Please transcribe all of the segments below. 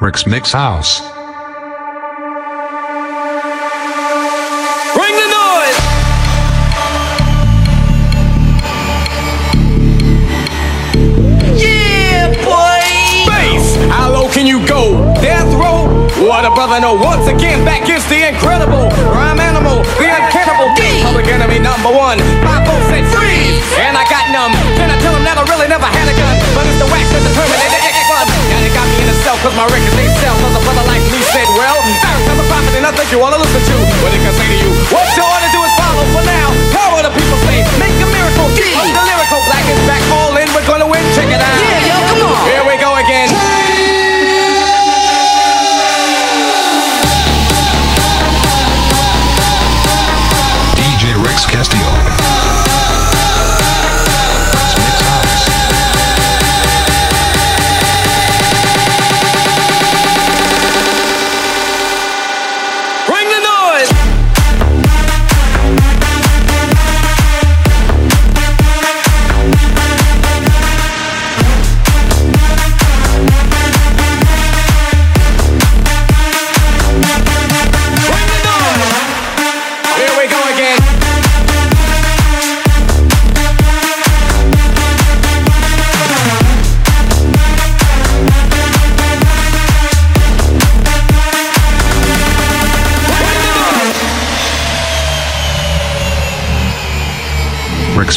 Rick's Mix House. Bring the noise! Yeah, boy! Bass, how low can you go? Death row? What a brother know. Once again, back is the incredible rhyme animal, the uncannibal beat. Public enemy number one. My folks said freeze, and I got numb. Then I tell them that I really never had a gun, but it's the wax that's determined got me in a cell cause my records they sell. Cause a brother like me said, well, Barry's have a prophet and I think you wanna listen to what he can say to you. What you to do is follow for now. Power the people say, make a miracle. Keep the lyrical. Black is back, all in. We're gonna win. Check it out. Yeah, yo, come on. Here we go again.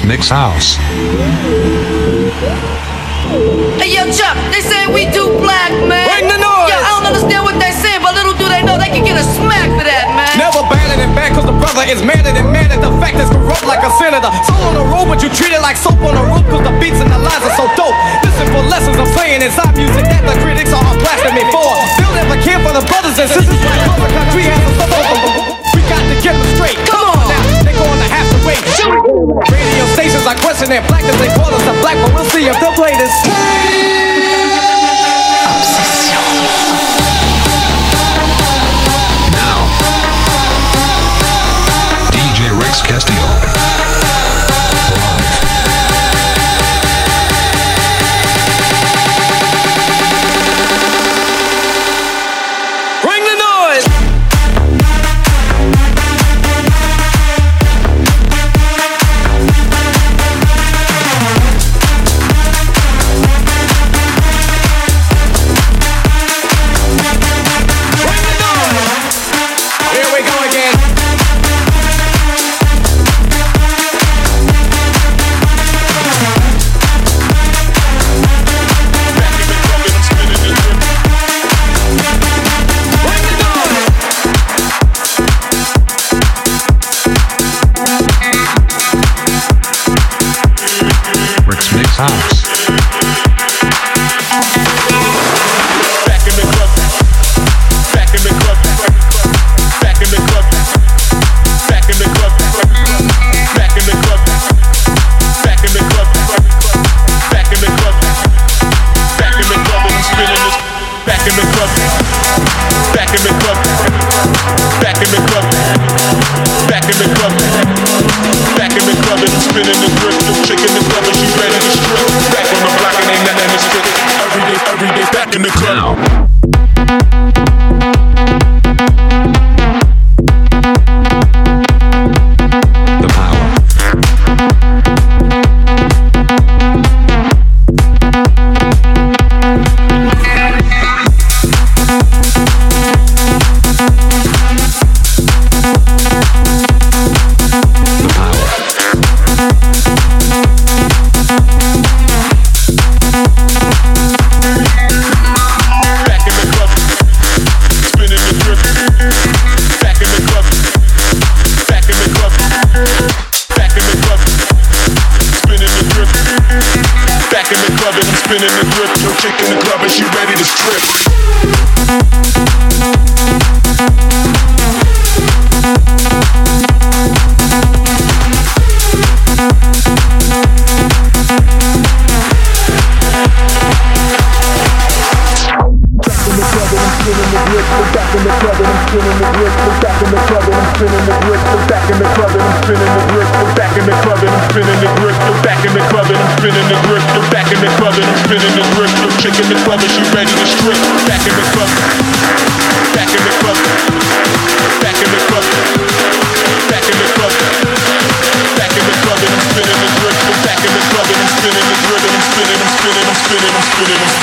Rick's Mix House. Hey, yo, Chuck, they say we too black, man. Bring the noise. Yo, I don't understand what they're saying, but little do they know they can get a smack for that, man. Never banning and bad cause the brother is madder than mad at the fact is corrupt like a senator. Soul on the road, but you treat it like soap on a rope cause the beats and the lines are so dope. Listen for lessons I'm playing inside music that the critics are all blasting me for. Still never care for the brothers and sisters. Cause the country has a stuff We got to get them straight. Wait. Radio stations are questioning black as they call us the black, but we'll see if they'll play this. Now. DJ Rex Castillo.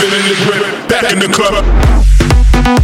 Feeling the grip, back in the club.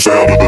sound of the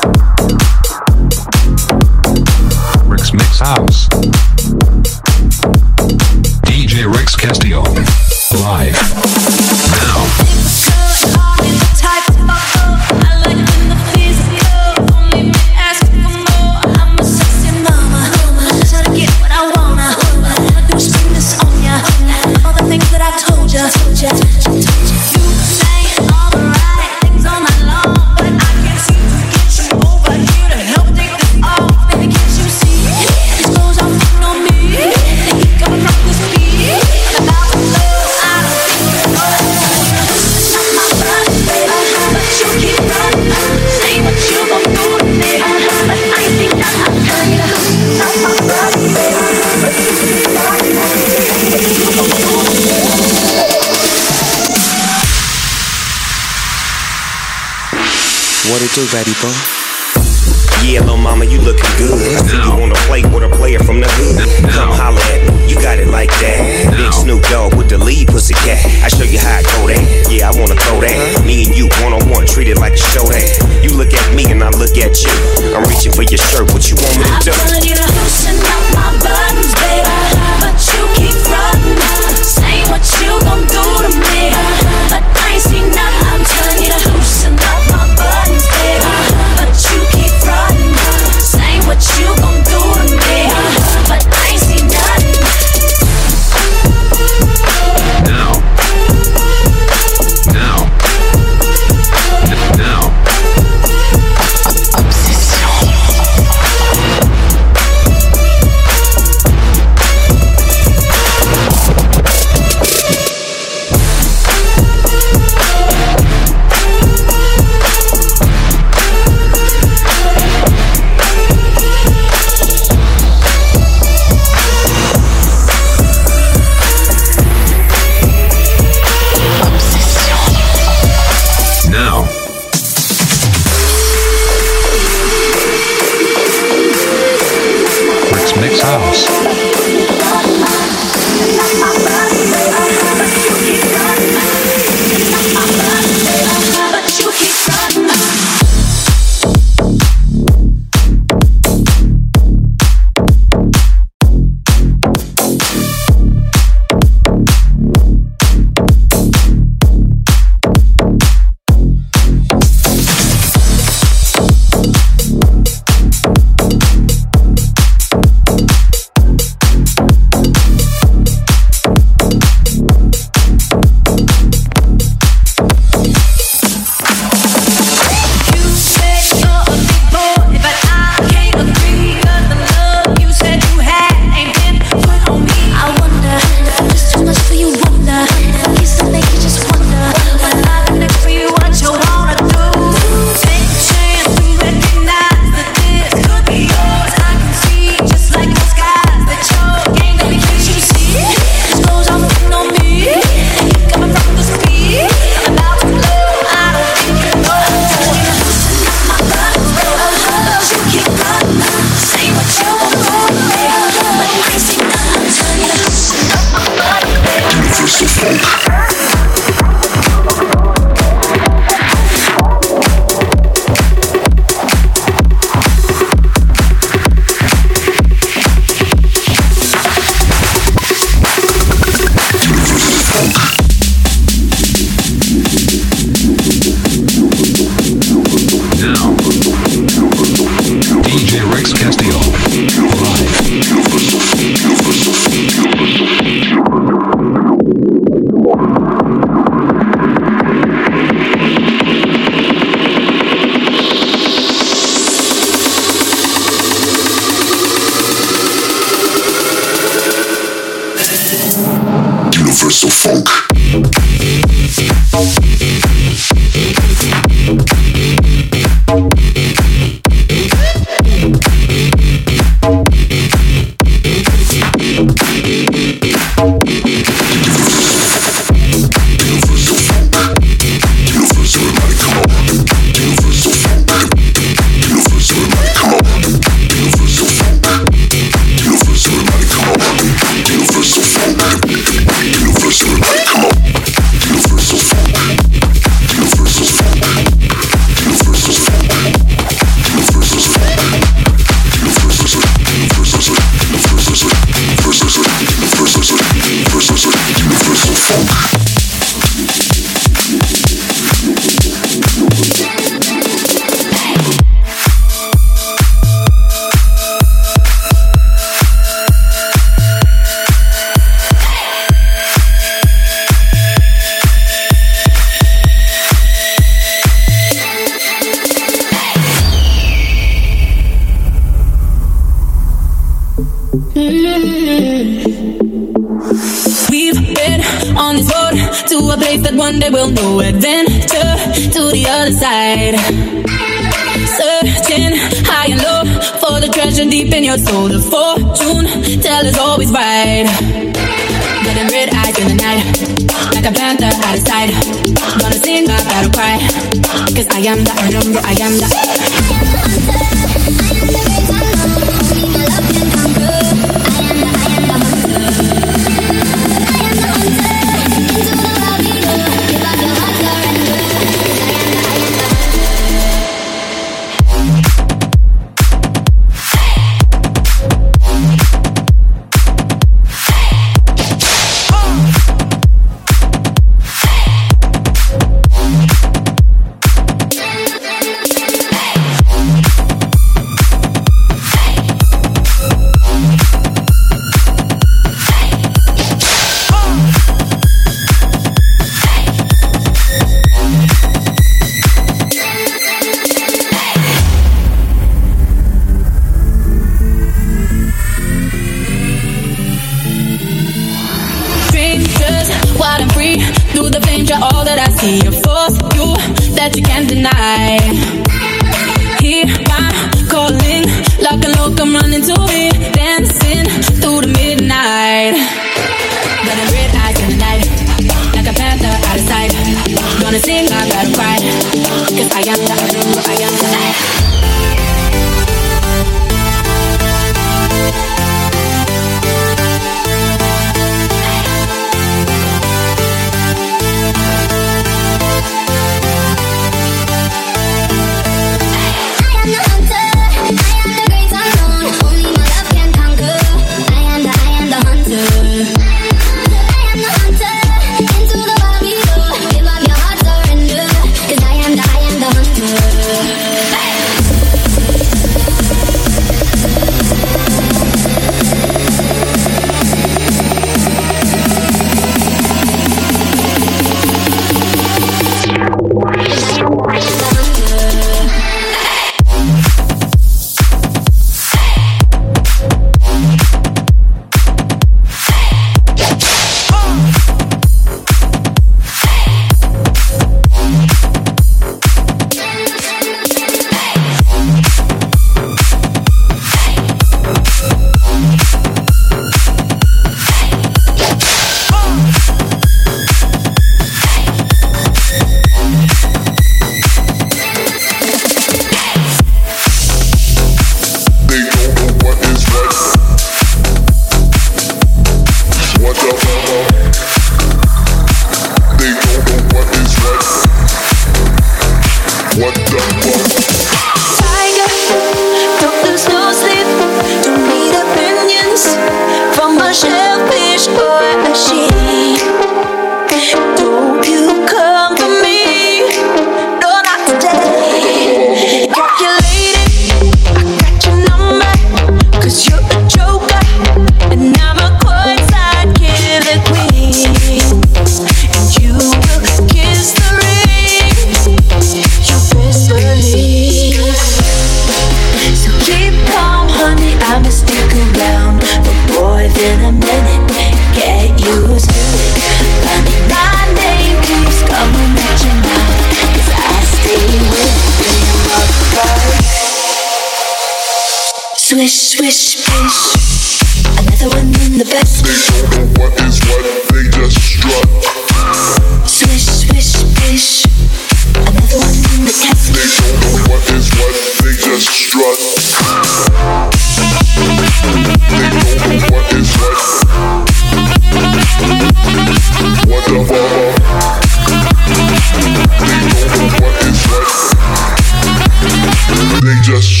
Just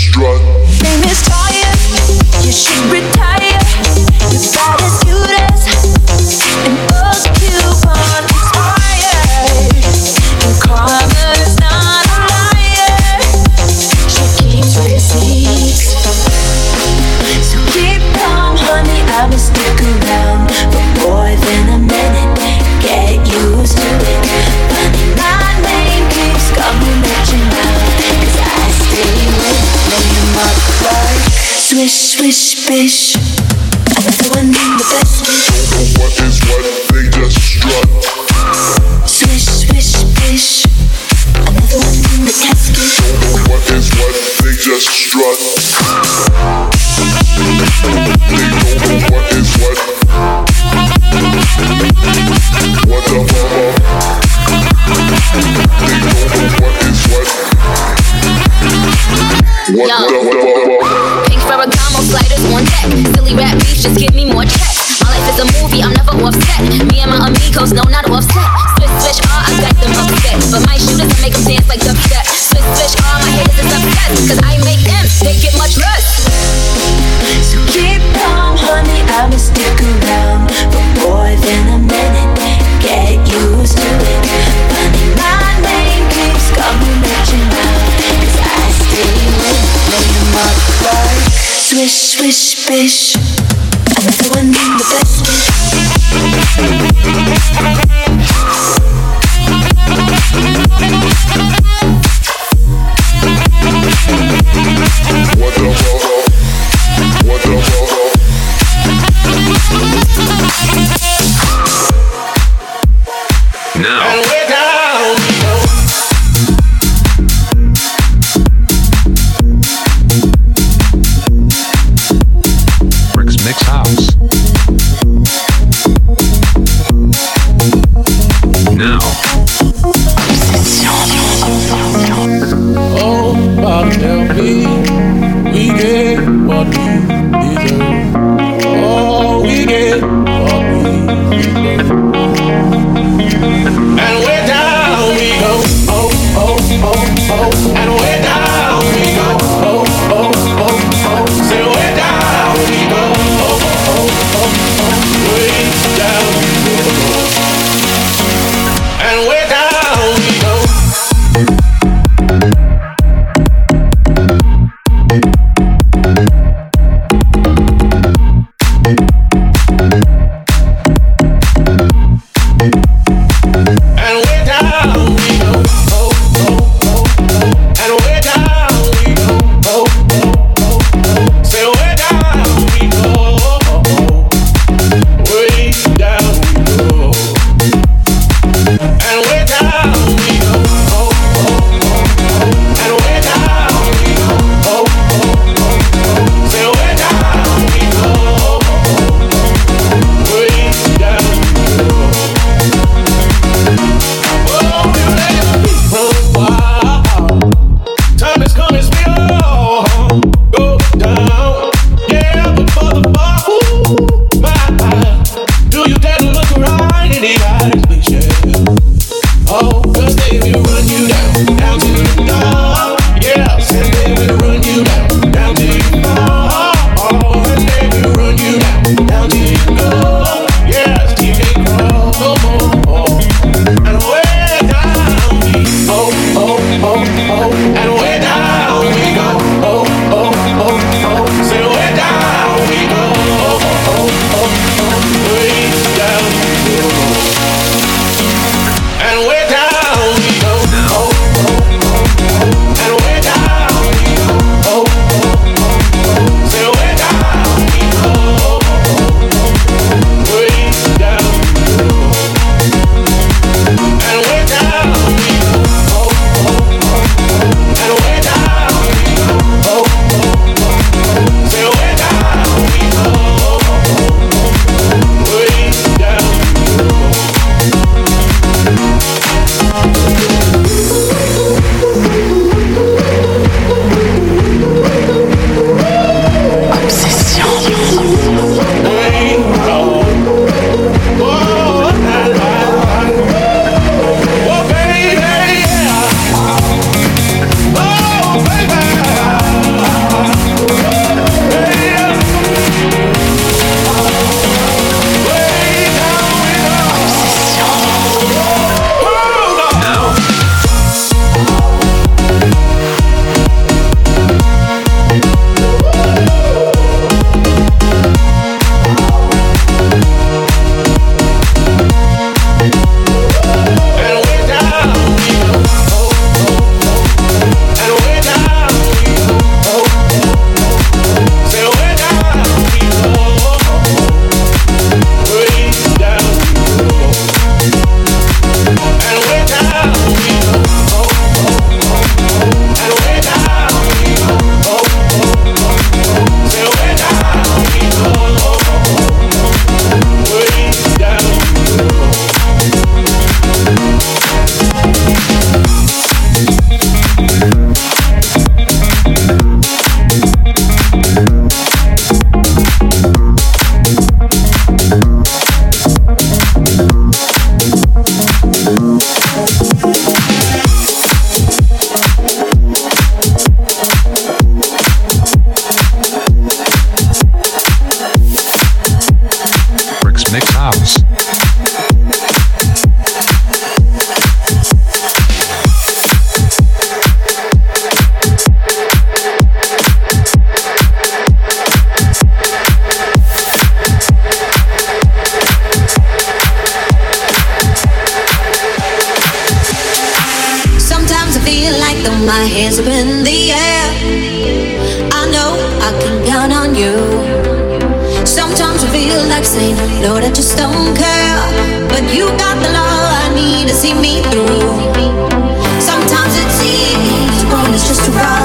Just give me more checks. My life is a movie, I'm never offset. Me and my amigos, no like saying, Lord, I just don't care. But you got the love I need to see me through. Sometimes it's easy, but it's just a ride.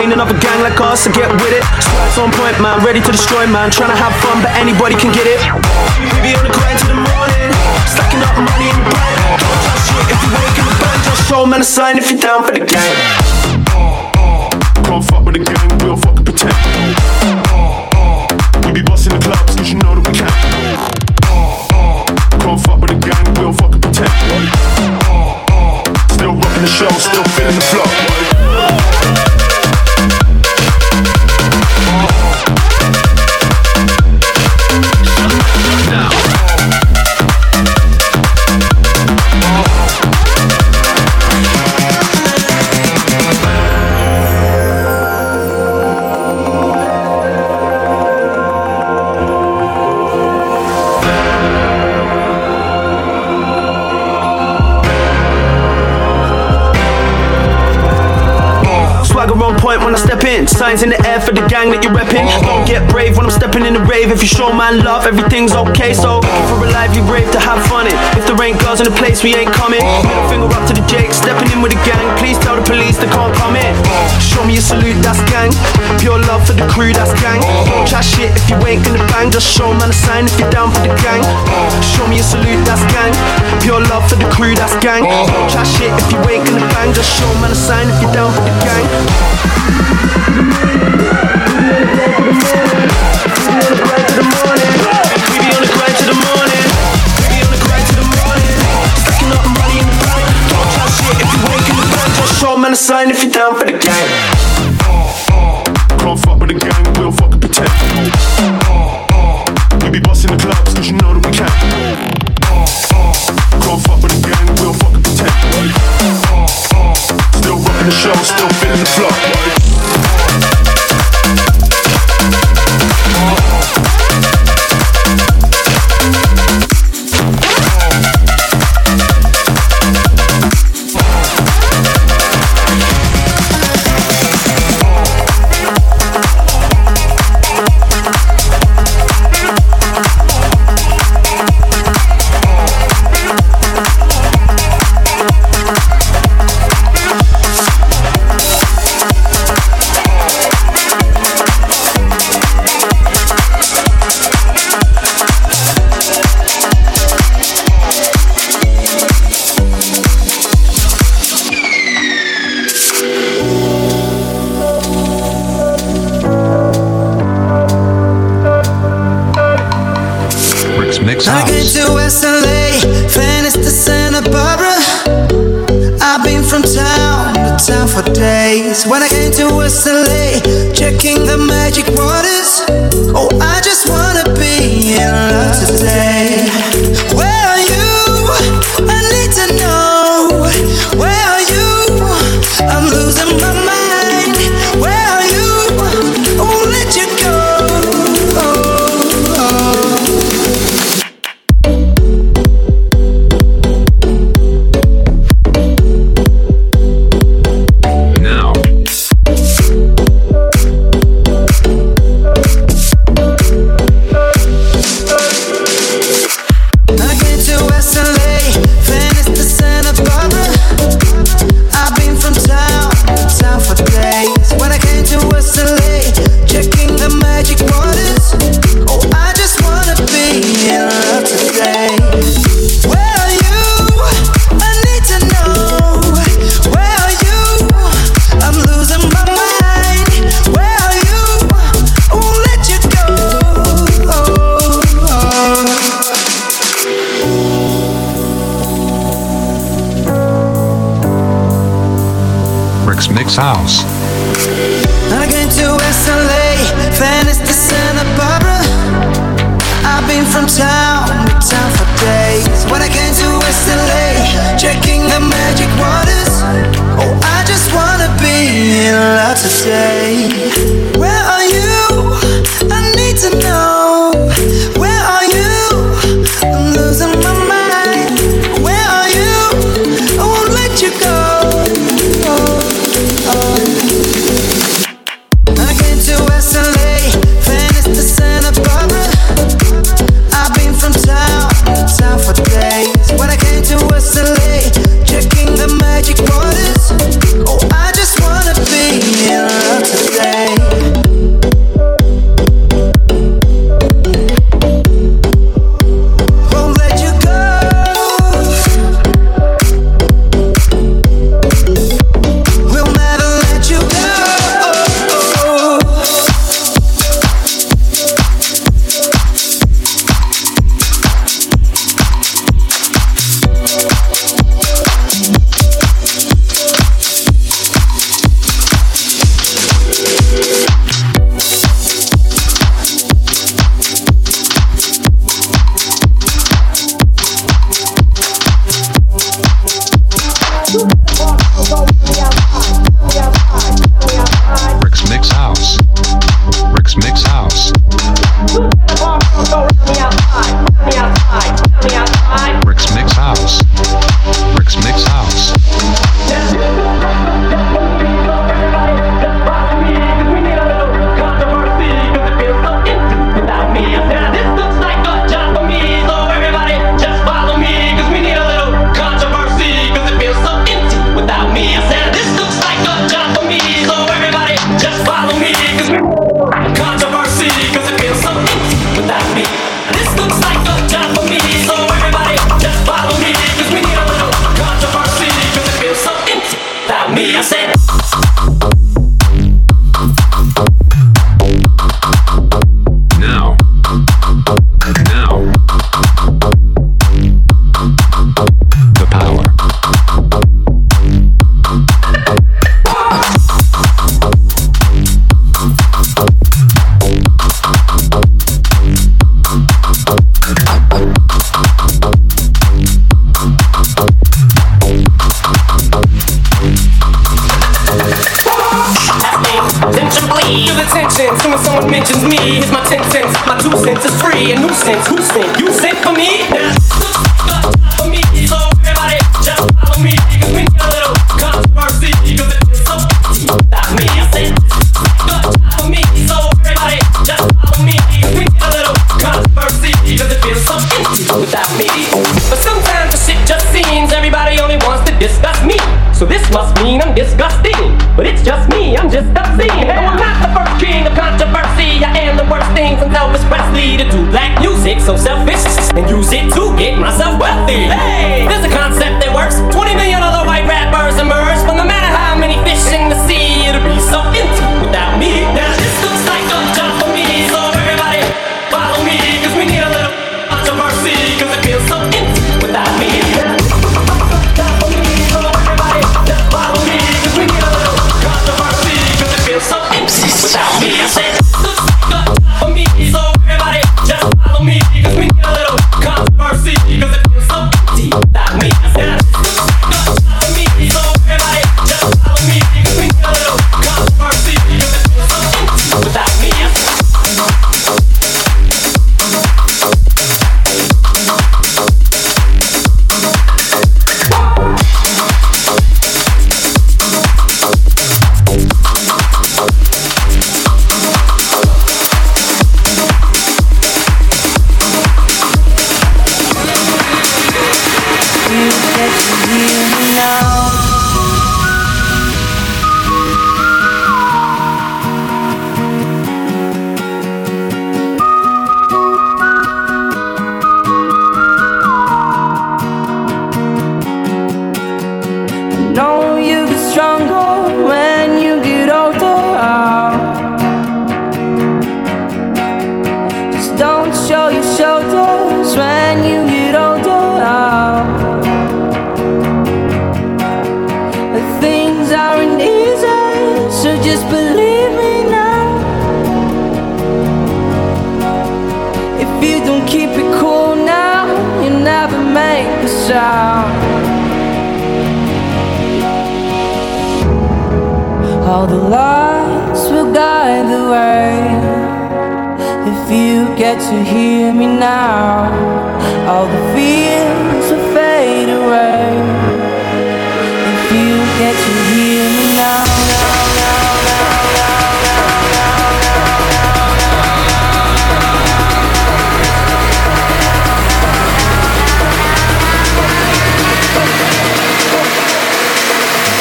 Ain't enough a gang like us to so get with it. Squats on point, man. Ready to destroy, man. Tryna have fun, but anybody can get it. We be on the grind till the morning. Stacking up money in the bank. Don't touch shit if you wake in the bank. Just show man a sign if you're down for the game. In the air for the gang that you're repping. Don't get brave when I'm stepping in the rave. If you show man love, everything's okay. So for a lively rave to have fun. If there ain't girls in the place, we ain't coming. Middle finger up to the Jake, stepping in with the gang. Please tell the police they can't come in. Show me a salute, that's gang. Pure love for the crew, that's gang. Chat shit if you ain't gonna bang. Just show man a sign if you're down for the gang. Show me a salute, that's gang. Pure love for the crew, that's gang. Chat shit if you ain't gonna bang. Just show man a sign if you're down for the gang. We be on the grind to the morning. Show man a sign if you're down for the gang. Can't fuck with the gang, we'll fucking pretend. We be busting the clubs, cause you know that we can. Can't fuck with the gang, we'll fucking pretend. Still rocking the show, still feeling the flow. From town to town for days. When I came to West checking the magic waters. Oh, I just wanna be in love today.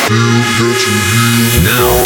Now.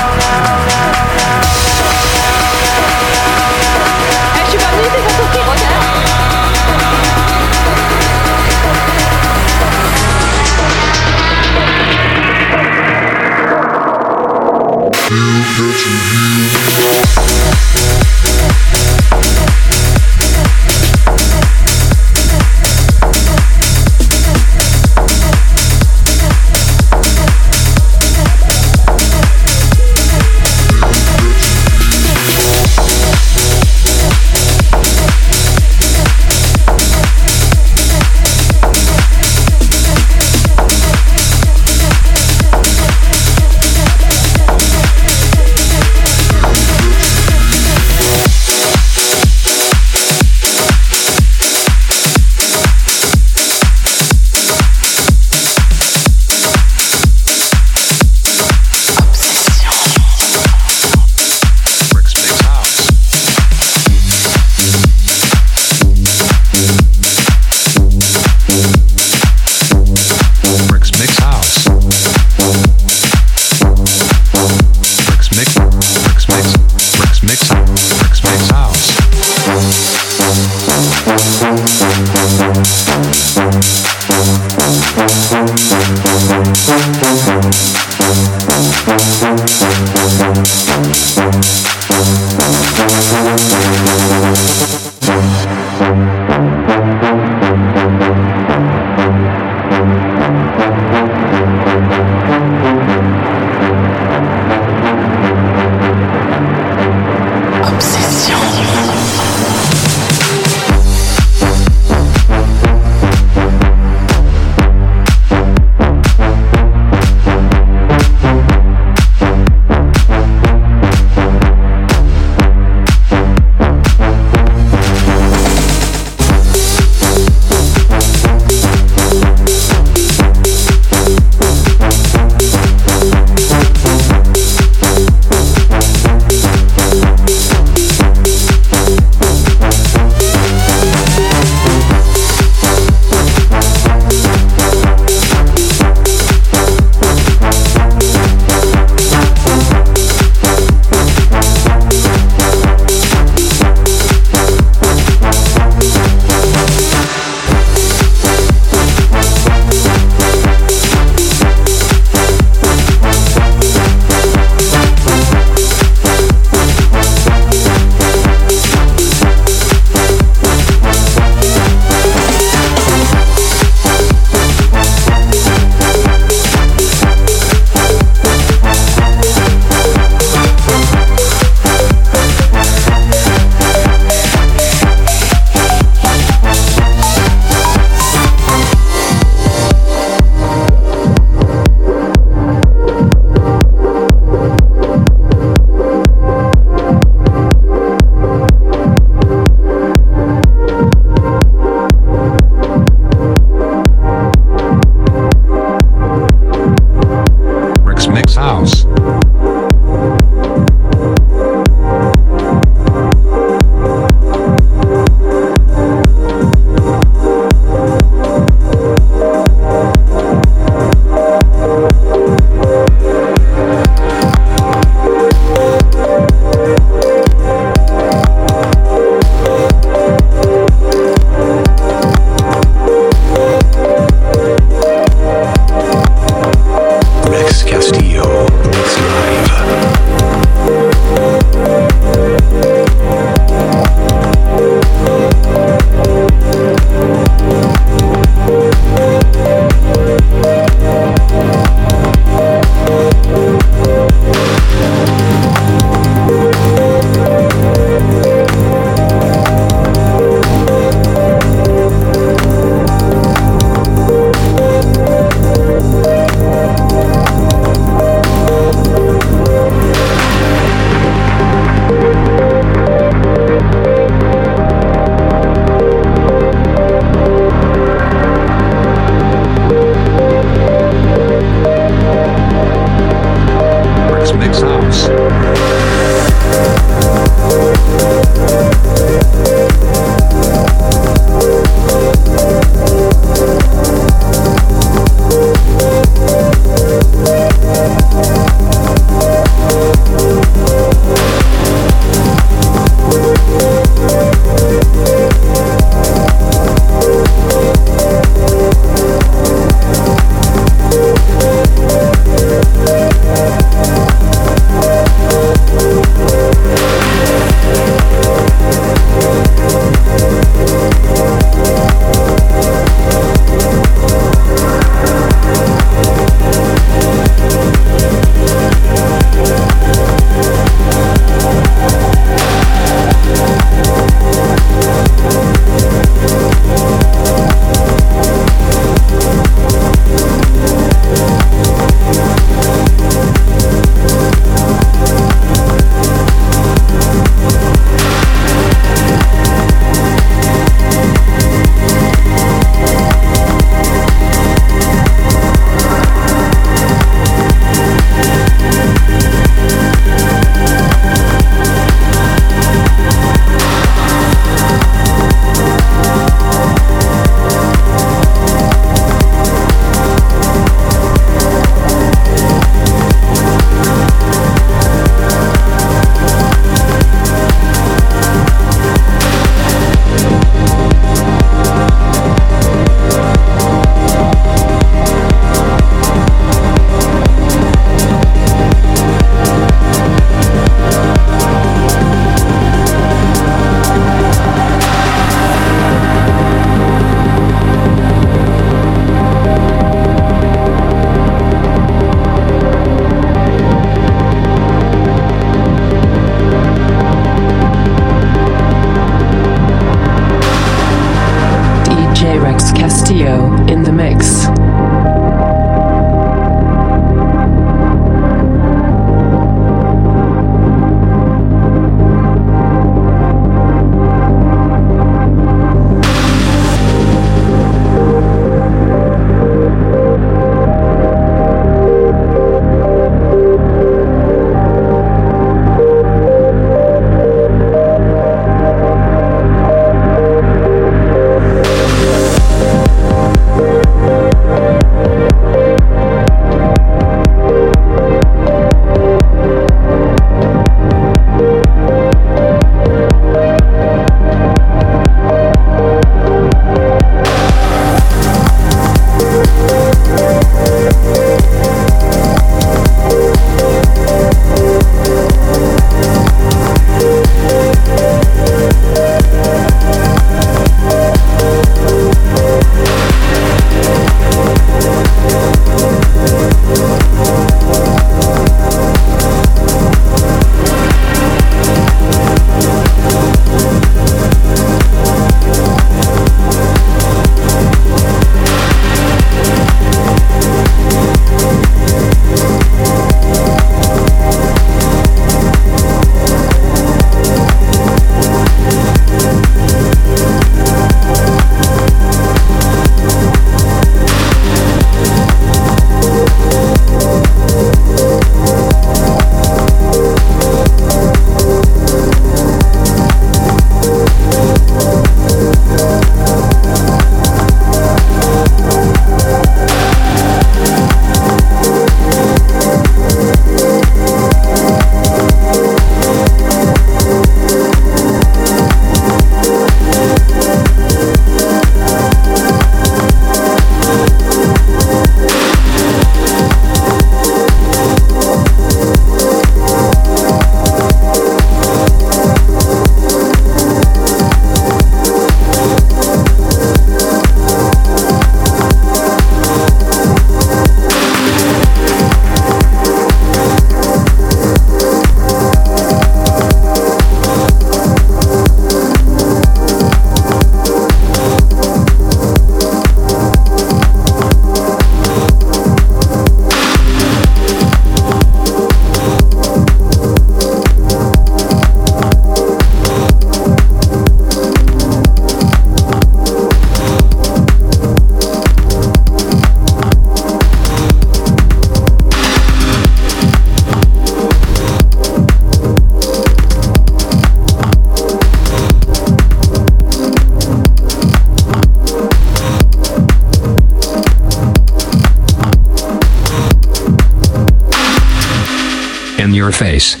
Face.